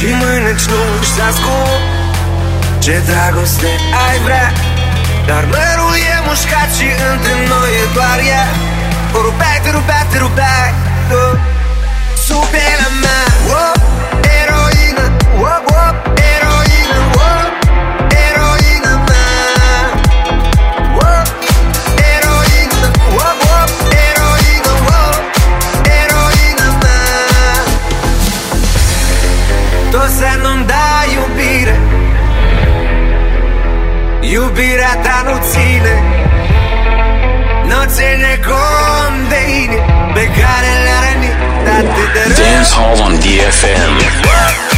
Și mănânci nu să ascult Ce dragoste ai vrea? Dar mărul e mușcat și între noi e doar ea O rupeai, te rupeai, te rupeai tu. Sub mea oh. Iubirea ta nu ține Nu ține cont de inimi Pe care le-a rănit atât de rău Dance Hall on DFM.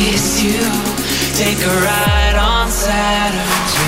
Kiss you. Take a ride on Saturn's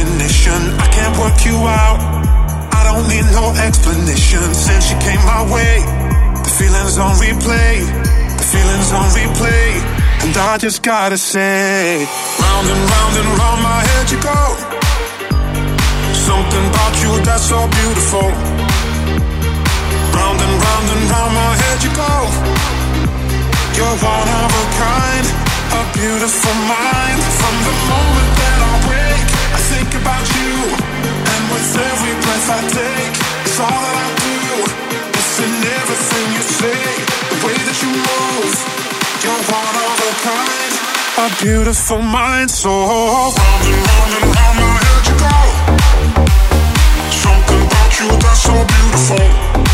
imagination. I can't work you out. I don't need no explanation. Since you came my way, the feelings on replay. The feelings on replay. And I just gotta say, round and round and round my head you go. Something about you that's so beautiful. Round and round and round my head you go. You're one of a kind, a beautiful mind. From the moment that think about you. And with every breath I take, it's all that I do. It's in everything you say, the way that you move. You're one of a kind, a beautiful mind. So round and round and round my head you go. Something about you that's so beautiful.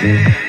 Yeah.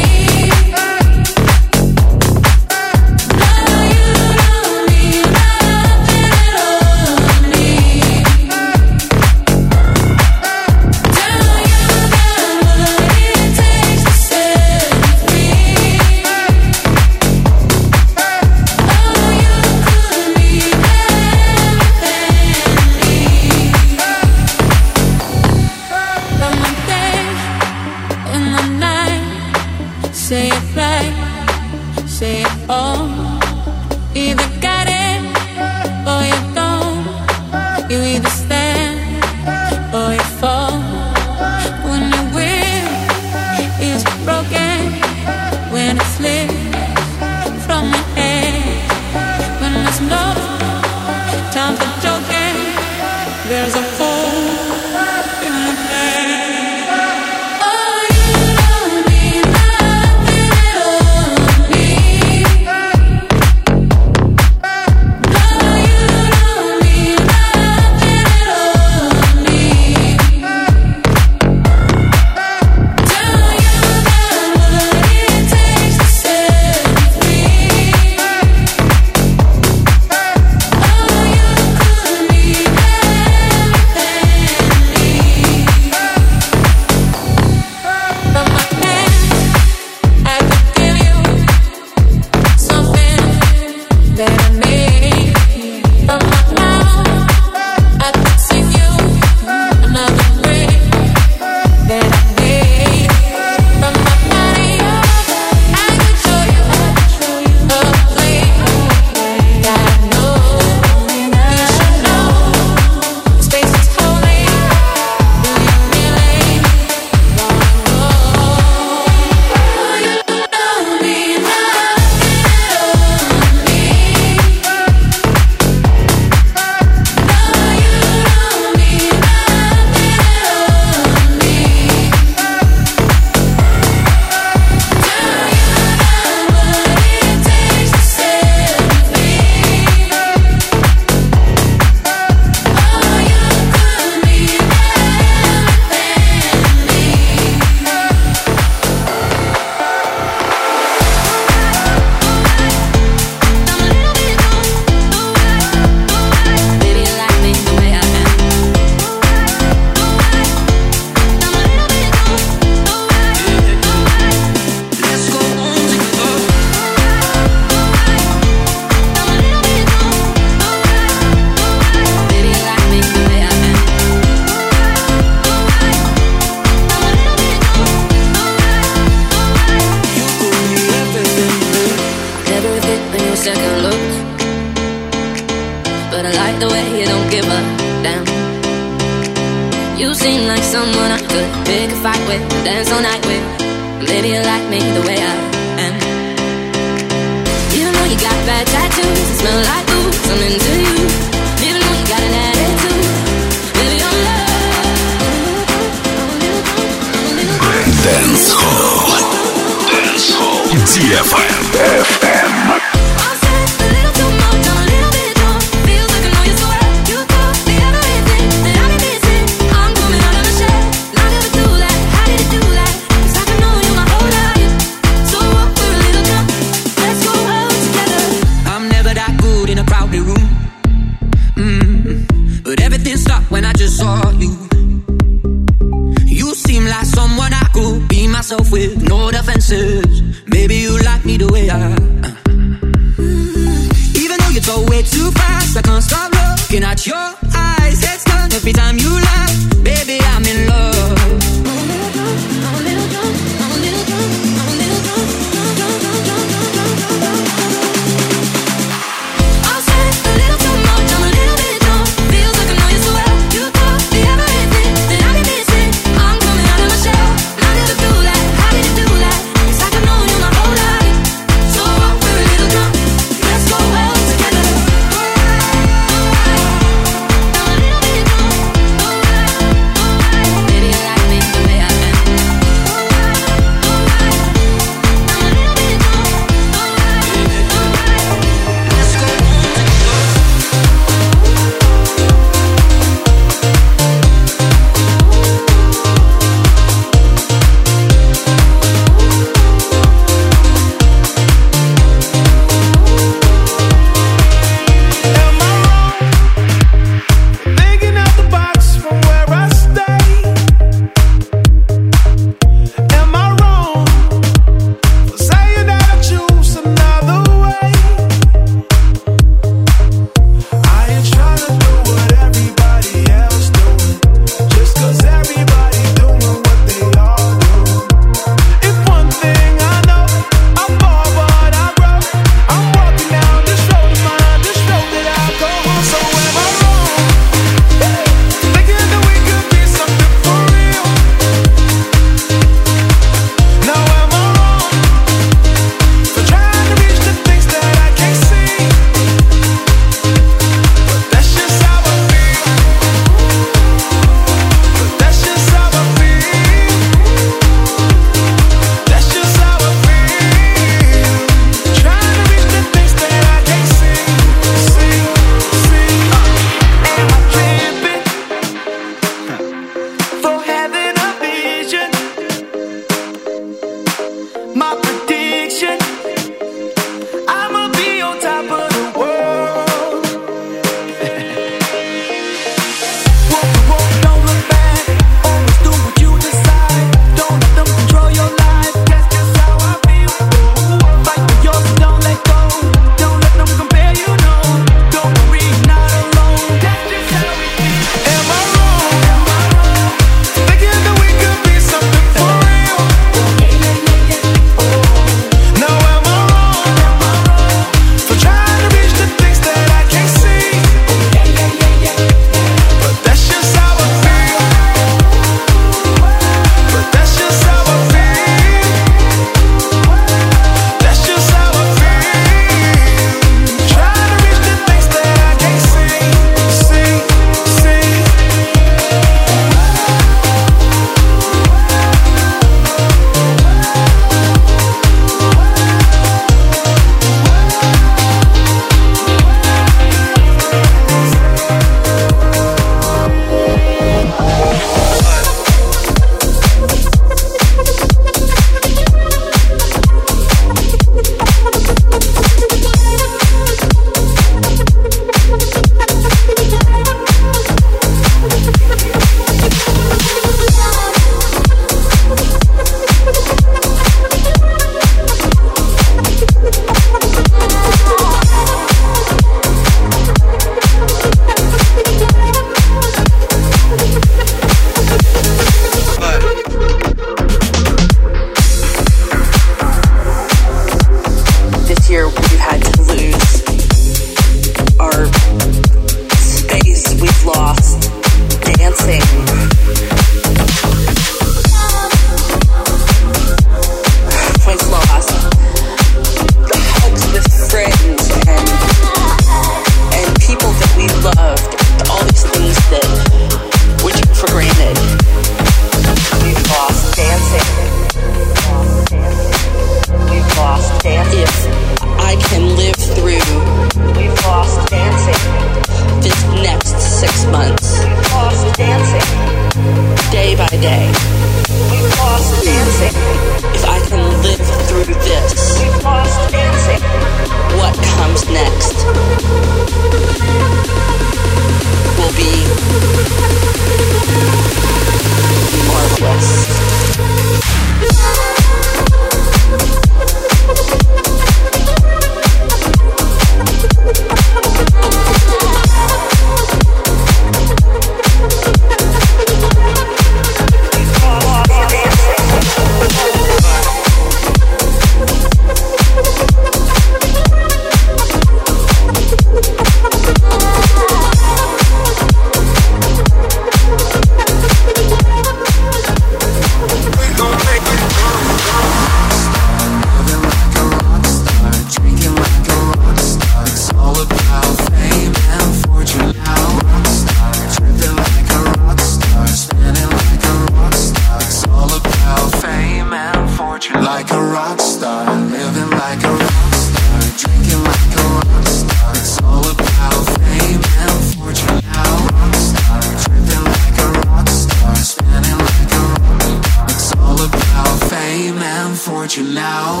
Fortune now.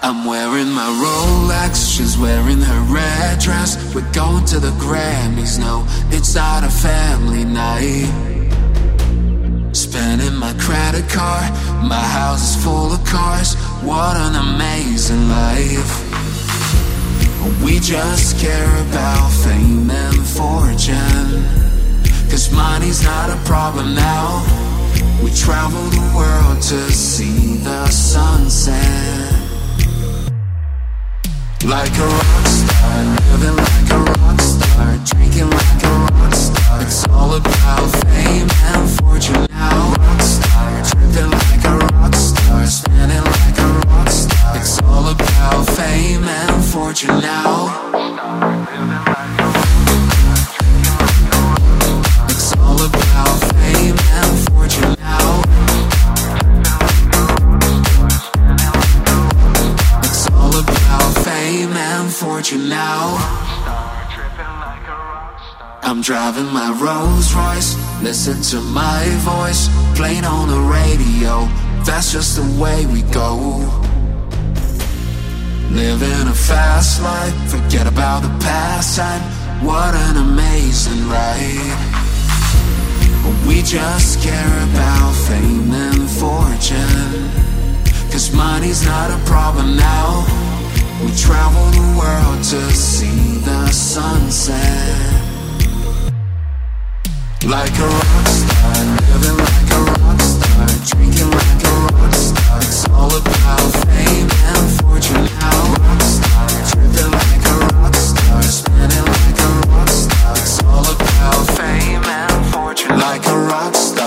I'm wearing my Rolex, she's wearing her red dress. We're going to the Grammys, no, it's not a family night. Spending my credit card, my house is full of cars. What an amazing life. We just care about fame and fortune. Cause money's not a problem now. We travel the world to see the sunset. Like a rock star, living like a rock star, drinking like a rock star. It's all about fame and fortune now. Rock star, tripping like a rock star, spinning like a rock star. It's all about fame and fortune now. Now. I'm driving my Rolls Royce, listen to my voice, playing on the radio. That's just the way we go. Living a fast life, forget about the past time. What an amazing ride. We just care about fame and fortune. Cause money's not a problem now. We travel the world to see the sunset. Like a rock star, living like a rock star, drinking like a rock star. It's all about fame and fortune now. Rock star, tripping like a rock star, spinning like a rock star. It's all about fame and fortune. Like a rock star,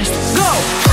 too. Go!